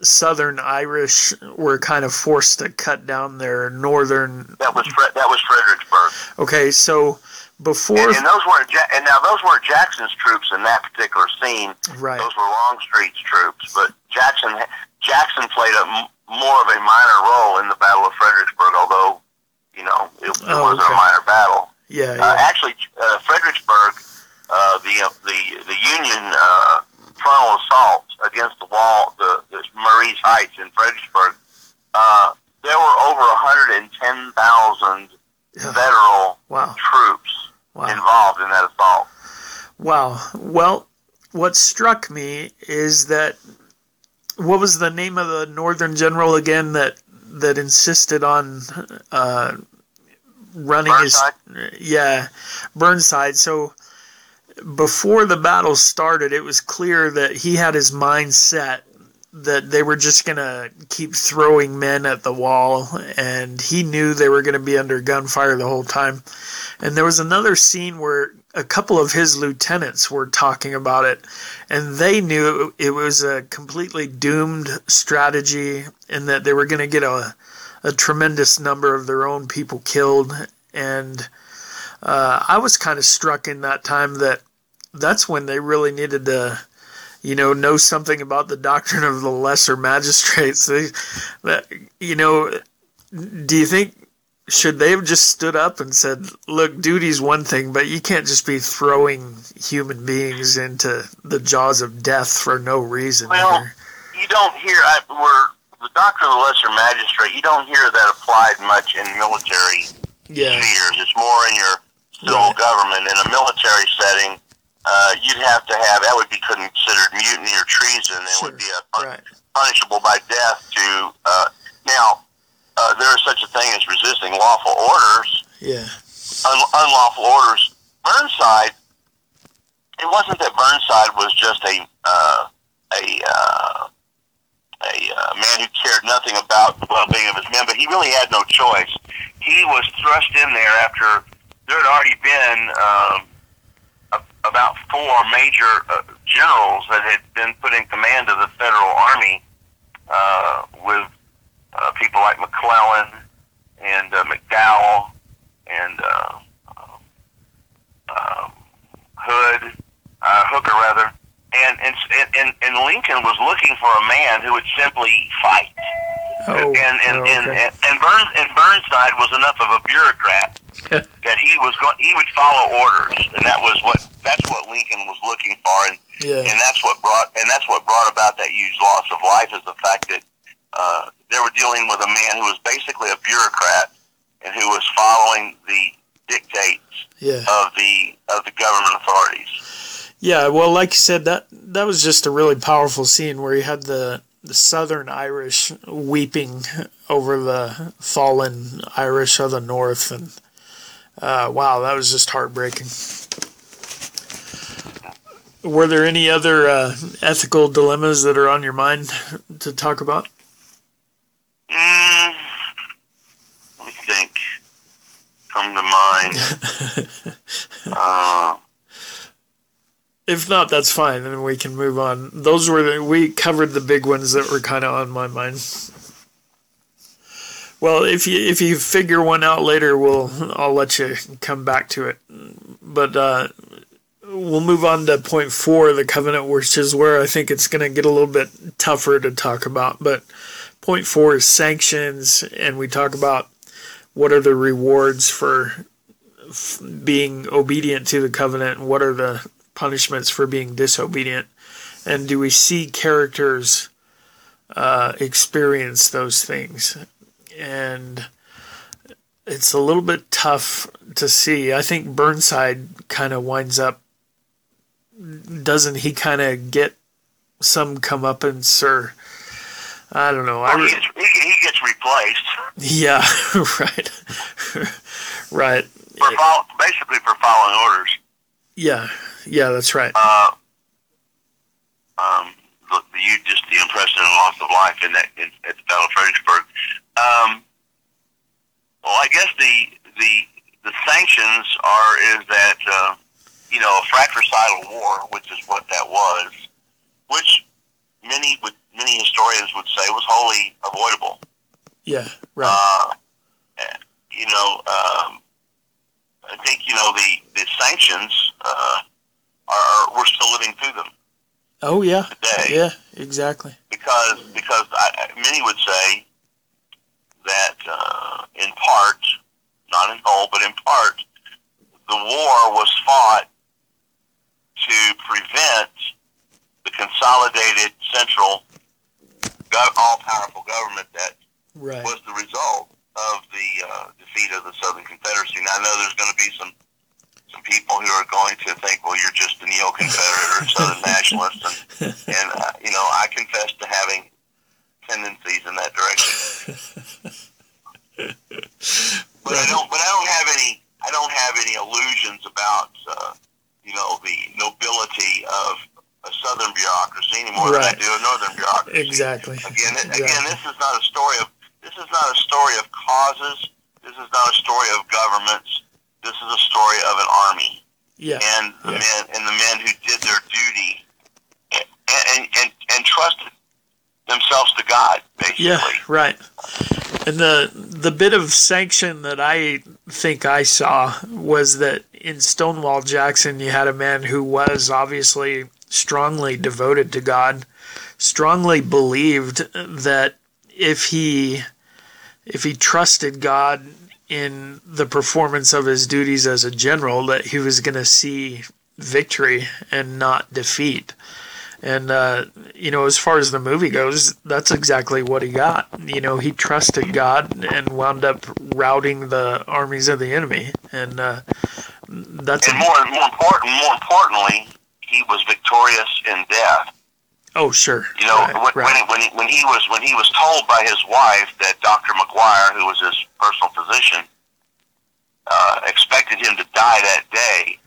Southern Irish were kind of forced to cut down their northern. That was Fre- that was Fredericksburg. Okay, so before And, and those weren't ja- and now those weren't Jackson's troops in that particular scene. right, Those were Longstreet's troops, but Jackson Jackson played a m- more of a minor role in the Battle of Fredericksburg, although you know it, it Oh, wasn't okay. a minor battle. yeah, Uh, yeah, actually, uh, Fredericksburg, uh, the uh, the the Union uh, frontal assault against the wall, the, the Marye's Heights in Fredericksburg, uh, there were over 110,000 Yeah. federal wow, troops wow. involved in that assault. Wow. Well, what struck me is that what was the name of the northern general again that that insisted on uh, running Burnside? his yeah Burnside. So before the battle started, it was clear that he had his mind set that they were just going to keep throwing men at the wall and he knew they were going to be under gunfire the whole time. And there was another scene where a couple of his lieutenants were talking about it, and they knew it was a completely doomed strategy, and that they were going to get a, a tremendous number of their own people killed. And uh, I was kind of struck in that time that that's when they really needed to, you know, know something about the doctrine of the lesser magistrates. They, that, you know, do you think should they have just stood up and said, "Look, duty's one thing, but you can't just be throwing human beings into the jaws of death for no reason." Well, either." You don't hear I, where the doctrine of the lesser magistrate. You don't hear that applied much in military yeah, spheres. It's more in your civil Right. government. In a military setting, uh, you'd have to have that would be considered mutiny or treason. It Sure. would be a right, punishable by death. To uh, now, uh, there is such a thing as resisting lawful orders. yeah, Un- unlawful orders. Burnside. It wasn't that Burnside was just a uh, a uh, a uh, man who cared nothing about the well-being of his men, but he really had no choice. He was thrust in there after there had already been um, a- about four major uh, generals that had been put in command of the federal army, uh, with uh, people like McClellan and uh, McDowell and uh, um, um, Hood, uh, Hooker rather, and, and and and Lincoln was looking for a man who would simply fight. oh, and and, oh, and, okay. and and Burns and Burnside was enough of a bureaucrat that he was going he would follow orders, and that was what that's what Lincoln was looking for, and yeah, and that's what brought and that's what brought about that huge loss of life is the fact that uh, they were dealing with a man who was basically a bureaucrat and who was following the dictates yeah. of the of the government authorities. Yeah, well, like you said, that that was just a really powerful scene where you had the the Southern Irish weeping over the fallen Irish of the North, and uh, wow, that was just heartbreaking. Were there any other uh, ethical dilemmas that are on your mind to talk about? Mm, let me think. Come to mind. uh, If not, that's fine, and we can move on. Those were the, we covered the big ones that were kind of on my mind. Well, if you if you figure one out later, we'll I'll let you come back to it. But uh, we'll move on to point four the covenant, which is where I think it's going to get a little bit tougher to talk about. But point four is sanctions, and we talk about what are the rewards for being obedient to the covenant, and what are the punishments for being disobedient, and do we see characters uh, experience those things? And it's a little bit tough to see. I think Burnside kind of winds up, doesn't he? Kind of get some comeuppance, or I don't know. I well, re- he, gets, he, gets replaced yeah, right, right. for follow, basically for following orders. Yeah, yeah, that's right. Uh, um, the, just the impression and loss of life in that in, at the Battle of Fredericksburg. Um, well, I guess the the the sanctions are is that uh, you know a fratricidal war, which is what that was, which many would many historians would say was wholly avoidable. Yeah, right. Uh, you know, um, I think you know the the sanctions uh, are we're still living through them oh yeah, today yeah, exactly. because because I, many would say that uh, in part, not in whole, but in part, the war was fought to prevent the consolidated central gov- all-powerful government that Right. was the result of the uh, defeat of the Southern Confederacy. Now I know there's going to be some some people who are going to think, well, you're just a neo-Confederate or Southern nationalist, and and uh, you know I confess to having tendencies in that direction. But I don't. But I don't have any. I don't have any illusions about uh, you know the nobility of a Southern bureaucracy any more Right. than I do a Northern bureaucracy. Exactly. Again, Exactly. again, this is not a story of. This is not a story of causes. This is not a story of governments. This is a story of an army Yeah. and the Yeah. men and the men who did their duty and and and, and trusted themselves to God, basically. Yeah, right. And the the bit of sanction that I think I saw was that in Stonewall Jackson you had a man who was obviously strongly devoted to God, strongly believed that if he if he trusted God in the performance of his duties as a general that he was going to see victory and not defeat. And uh, you know, as far as the movie goes, that's exactly what he got. You know, he trusted God and wound up routing the armies of the enemy, and uh, that's And more more important, more importantly, was victorious in death. oh sure, You know, right, when, when, right. when, he, when he was when he was told by his wife that Dr. McGuire, who was his personal physician, uh, expected him to die that day,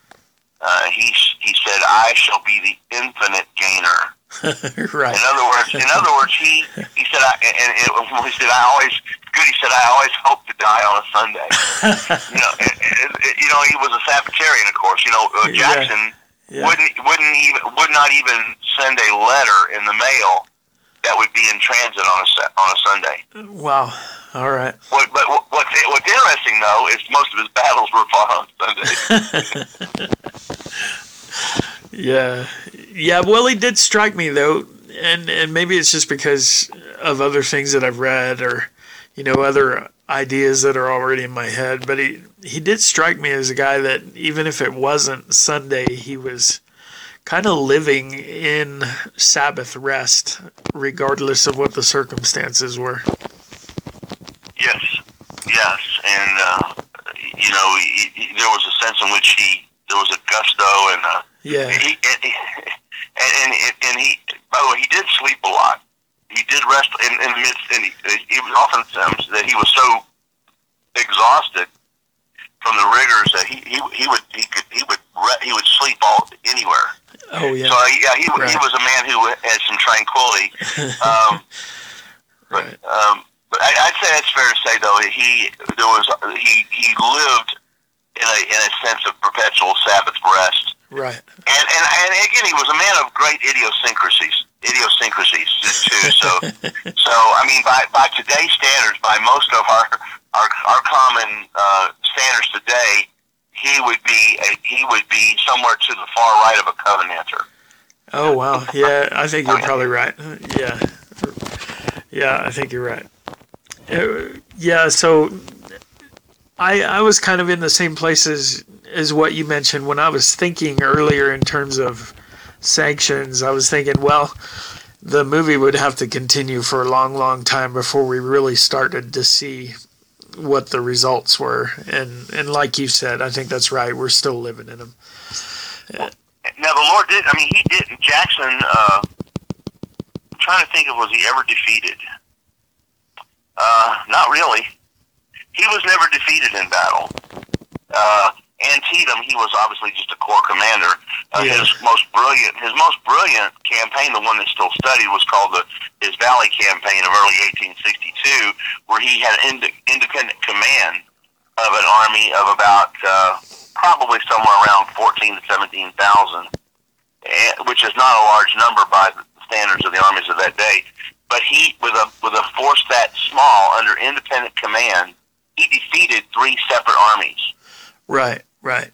uh, he he said, "I shall be the infinite gainer." right, In other words, in other words, he he said, I, and, and he said, "I always good." He said, "I always hope to die on a Sunday." you know, and, and, you know, he was a Sabbatarian, of course. You know, uh, Jackson yeah, wouldn't wouldn't even would not even send a letter in the mail that would be in transit on a on a Sunday. wow, all right, What, but what- what's what's interesting though is most of his battles were fought on Sunday. yeah, yeah. Well, he did strike me though, and and maybe it's just because of other things that I've read or you know other ideas that are already in my head. But he he did strike me as a guy that even if it wasn't Sunday, he was kind of living in Sabbath rest, regardless of what the circumstances were. yes, yes, and uh, you know he, he, there was a sense in which he there was a gusto and. Uh, Yeah, He, and, and, and, and he, by the way, he did sleep a lot. He did rest in, in the midst, and he, it was often times that he was so exhausted from the rigors that he, he, he would he could he would he would sleep all anywhere. oh yeah, So yeah, he, he was a man who had some tranquility. Um, but right, um, but I, I'd say it's fair to say though he there was he he lived in a in a sense of perpetual Sabbath rest. right, And, and and again, he was a man of great idiosyncrasies, idiosyncrasies too. So, so I mean, by by today's standards, by most of our our, our common uh, standards today, he would be a, he would be somewhere to the far right of a covenanter. Oh wow, yeah, I think you're probably right. Yeah, yeah, I think you're right. Uh, Yeah, so I I was kind of in the same place as as what you mentioned when I was thinking earlier in terms of sanctions. I was thinking, well, the movie would have to continue for a long, long time before we really started to see what the results were. And and like you said, I think that's right. We're still living in them. Now the Lord did. I mean, he did. Jackson. Uh, I'm trying to think of was he ever defeated? Uh, not really. He was never defeated in battle. Uh, Antietam, he was obviously just a corps commander. Uh, Yeah. His most brilliant, his most brilliant campaign, the one that's still studied, was called the his Valley Campaign of early 1862, where he had ind- independent command of an army of about uh, probably somewhere around 14 to 17,000, eh, which is not a large number by the standards of the armies of that day. But he, with a with a force that small under independent command, he defeated three separate armies. Right, right.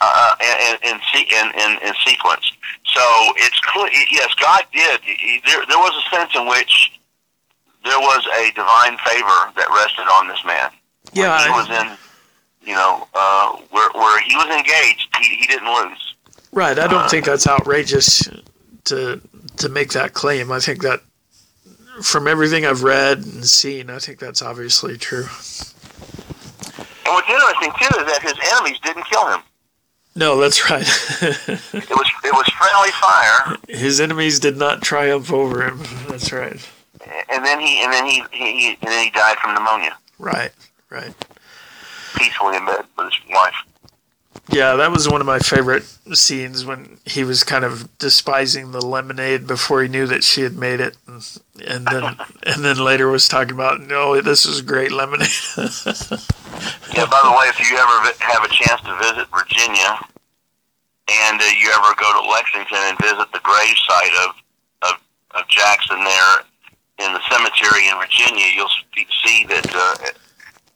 Uh, in, in, in, sequence. So it's clear, yes, God did. There, there was a sense in which there was a divine favor that rested on this man. Yeah, he was in, you know, uh, where where he was engaged, he, he didn't lose. Right. I don't think that's outrageous to to make that claim. I think that from everything I've read and seen, I think that's obviously true. And what's interesting too is that his enemies didn't kill him. No, that's right. it was it was friendly fire. His enemies did not triumph over him. That's right. And then he and then he, he and then he died from pneumonia. Right, right. Peacefully in bed with his wife. Yeah, that was one of my favorite scenes when he was kind of despising the lemonade before he knew that she had made it, and, and then and then later was talking about, no, this is great lemonade. yeah. By the way, if you ever have a chance to visit Virginia, and uh, you ever go to Lexington and visit the grave site of, of of Jackson there in the cemetery in Virginia, you'll see that. Uh,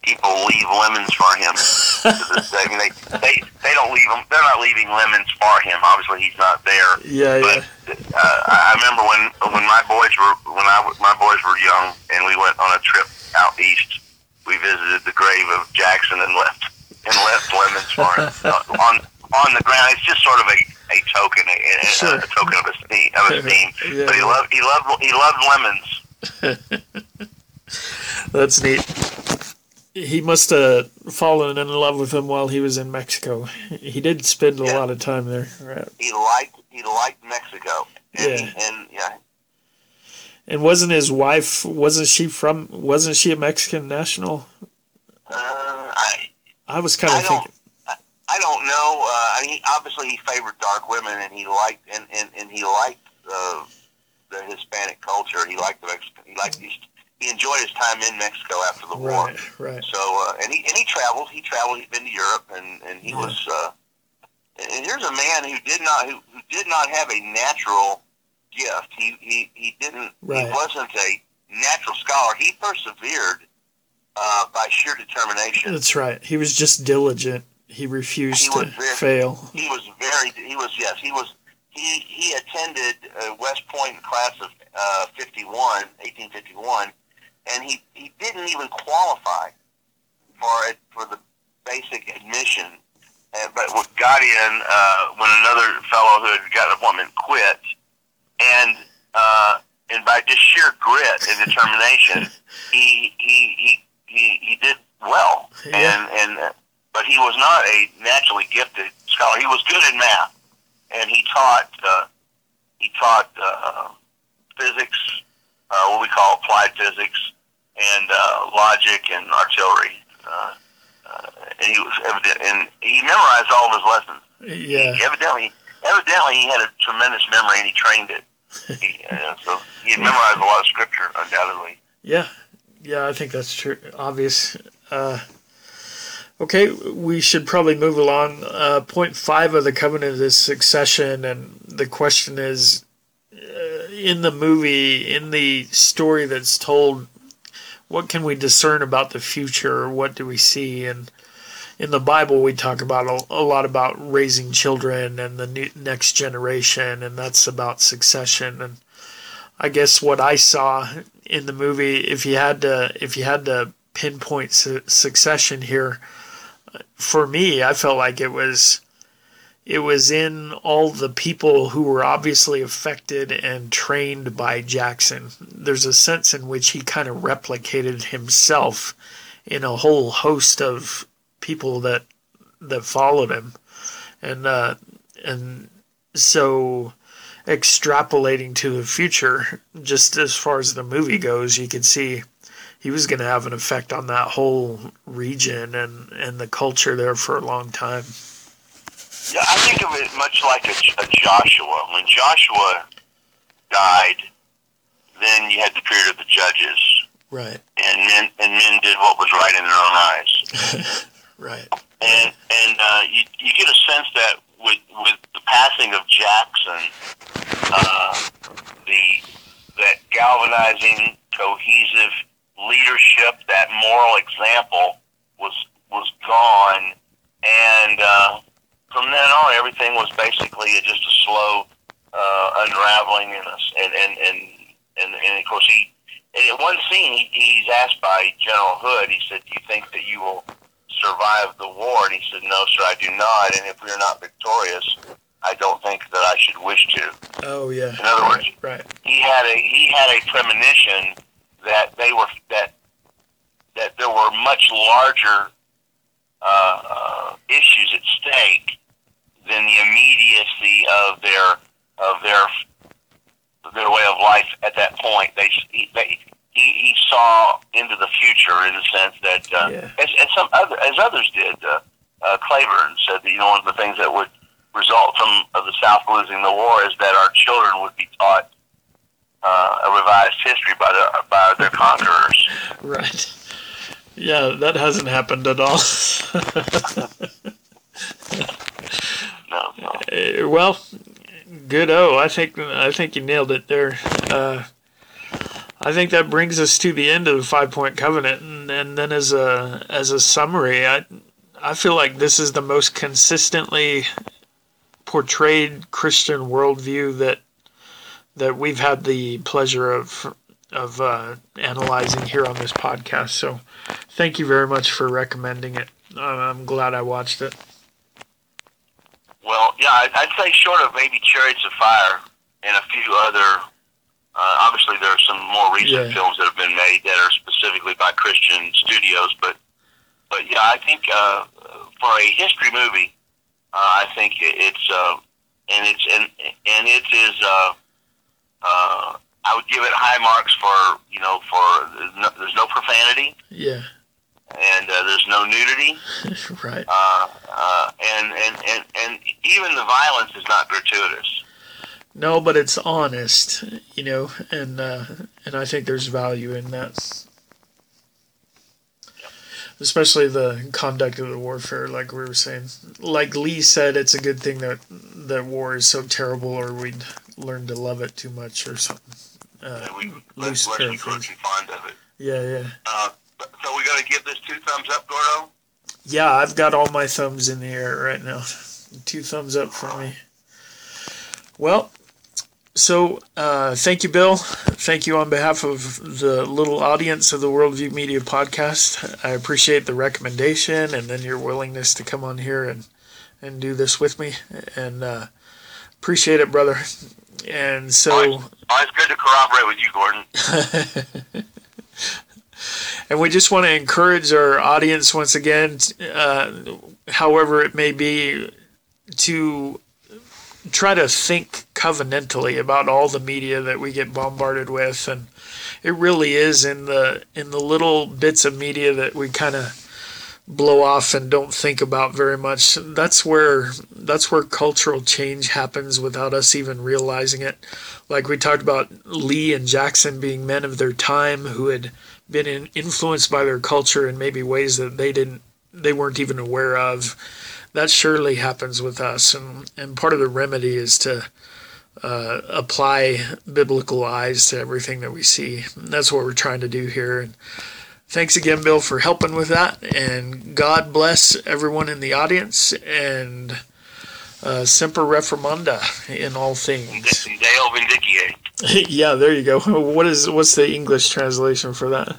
people leave lemons for him to this day. I mean, they, they they don't leave them. They're not leaving lemons for him. Obviously, he's not there. Yeah, but, yeah. Uh, I remember when when my boys were when I my boys were young and we went on a trip out east. We visited the grave of Jackson and left and left lemons for him on on the ground. It's just sort of a a token, a, a, sure. a token of esteem. Of esteem. yeah. But he loved he loved he loved lemons. That's neat he must have fallen in love with him while he was in Mexico. He did spend a yeah. lot of time there. Right. He liked he liked Mexico. And, yeah. And yeah. And wasn't his wife? Wasn't she from? Wasn't she a Mexican national? Uh, I I was kind of thinking. Don't, I don't know. Uh, I mean, obviously he favored dark women, and he liked and and, and he liked uh, the Hispanic culture. He liked the Mexican. He liked these he enjoyed his time in Mexico after the war. Right, right. So, uh, and he and he traveled. He traveled. He'd been to Europe, and and he yeah. was. Uh, and here's a man who did not who, who did not have a natural gift. He he he didn't. Right. He wasn't a natural scholar. He persevered uh, by sheer determination. That's right. He was just diligent. He refused he to very, fail. He was very. He was yes. He was. He he attended uh, West Point in class of uh, 51, 1851 and he, he didn't even qualify for it for the basic admission. Uh, but got in uh, when another fellow who had got an appointment quit, and uh, and by just sheer grit and determination, he, he he he he did well. Yeah. And and uh, but he was not a naturally gifted scholar. He was good in math, and he taught uh, he taught uh, physics, uh, what we call applied physics, and uh, logic and artillery. Uh, uh, and he was evident, and he memorized all of his lessons. Yeah. He, evidently, evidently, he had a tremendous memory, and he trained it. he, uh, so he memorized a lot of scripture, undoubtedly. Yeah, yeah, I think that's true. Obvious. Uh, okay, we should probably move along. Uh, point five of the covenant is succession, and the question is, Uh, in the movie, in the story that's told what can we discern about the future? What do we see? And in the Bible, we talk about a, a lot about raising children and the new, next generation, and that's about succession. And I guess what I saw in the movie, if you had to, if you had to pinpoint su- succession here, uh, for me, I felt like it was it was in all the people who were obviously affected and trained by Jackson. There's a sense in which he kind of replicated himself in a whole host of people that that followed him, and uh, and so extrapolating to the future, just as far as the movie goes, you could see he was going to have an effect on that whole region and and the culture there for a long time. Yeah, I think of it much like a, a Joshua. When Joshua died, then you had the period of the judges. Right. And men and men did what was right in their own eyes. right. And and uh, you you get a sense that with with the passing of Jackson, uh, the the that galvanizing, cohesive leadership, that moral example was was gone, and uh, from then on, everything was basically just a slow uh, unraveling, and, and and and and and of course he. In one scene, he, he's asked by General Hood. He said, "Do you think that you will survive the war?" And he said, "No, sir, I do not. And if we are not victorious, I don't think that I should wish to." Oh yeah. In other words, right. he had a he had a premonition that they were that that there were much larger uh, uh, issues at stake than the immediacy of their of their their way of life at that point. They, they he, he saw into the future in the sense that uh, Yeah. as, as some other as others did. Uh, uh, Cleburne said that you know one of the things that would result from of the South losing the war is that our children would be taught uh, a revised history by their by their conquerors. Right. Yeah, that hasn't happened at all. Uh, well, good. Oh, I think I think you nailed it there. Uh, I think that brings us to the end of the five point covenant, and, and then as a as a summary, I I feel like this is the most consistently portrayed Christian worldview that that we've had the pleasure of of uh, analyzing here on this podcast. So, thank you very much for recommending it. I'm glad I watched it. Well, yeah, I'd, I'd say short of maybe Chariots of Fire and a few other. Uh, obviously, there are some more recent Yeah. films that have been made that are specifically by Christian studios, but but yeah, I think uh, for a history movie, uh, I think it's uh, and it's and and it is. Uh, uh, I would give it high marks for you know for no, there's no profanity Yeah. And uh, there's no nudity. right. uh, uh, and, and, and, and even the violence is not gratuitous. No, but it's honest, you know, and uh, and I think there's value in that. Especially the conduct of the warfare, like we were saying. Like Lee said, it's a good thing that that war is so terrible, or we'd learn to love it too much, or something. Uh, And we, loose less, less paraphrase. of it. Yeah, yeah, Uh, so we got to give this two thumbs up, Gordo? yeah. I've got all my thumbs in the air right now. Two thumbs up for me. Well, so uh, thank you, Bill. Thank you on behalf of the little audience of the Worldview Media podcast. I appreciate the recommendation and then your willingness to come on here and and do this with me, and uh, appreciate it, brother. And so. Always, always good to corroborate with you, Gordon. And we just want to encourage our audience once again, uh, however it may be, to try to think covenantally about all the media that we get bombarded with, and it really is in the in the little bits of media that we kind of blow off and don't think about very much. That's where that's where cultural change happens without us even realizing it. Like we talked about Lee and Jackson being men of their time who had been in, influenced by their culture in maybe ways that they didn't they weren't even aware of. That surely happens with us, and and part of the remedy is to uh, apply biblical eyes to everything that we see. And that's what we're trying to do here. And thanks again, Bill, for helping with that. And God bless everyone in the audience. And uh, semper reformanda in all things. And Deo Vindice. yeah, there you go. What is what's the English translation for that?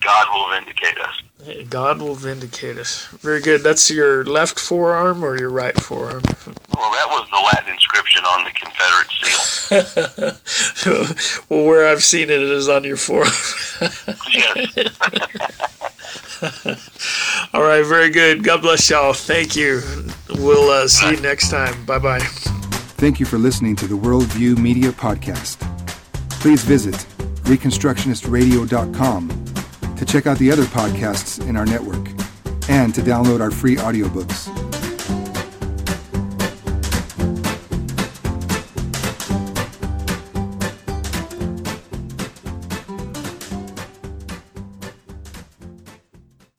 God will vindicate us. God will vindicate us. Very good. That's your left forearm or your right forearm? Well, that was the Latin inscription on the Confederate seal. well, where I've seen it, it is on your forearm. yes. All right, very good. God bless y'all. Thank you. We'll uh, see you next time. Bye bye. Thank you for listening to the Worldview Media Podcast. Please visit ReconstructionistRadio.com to check out the other podcasts in our network and to download our free audiobooks.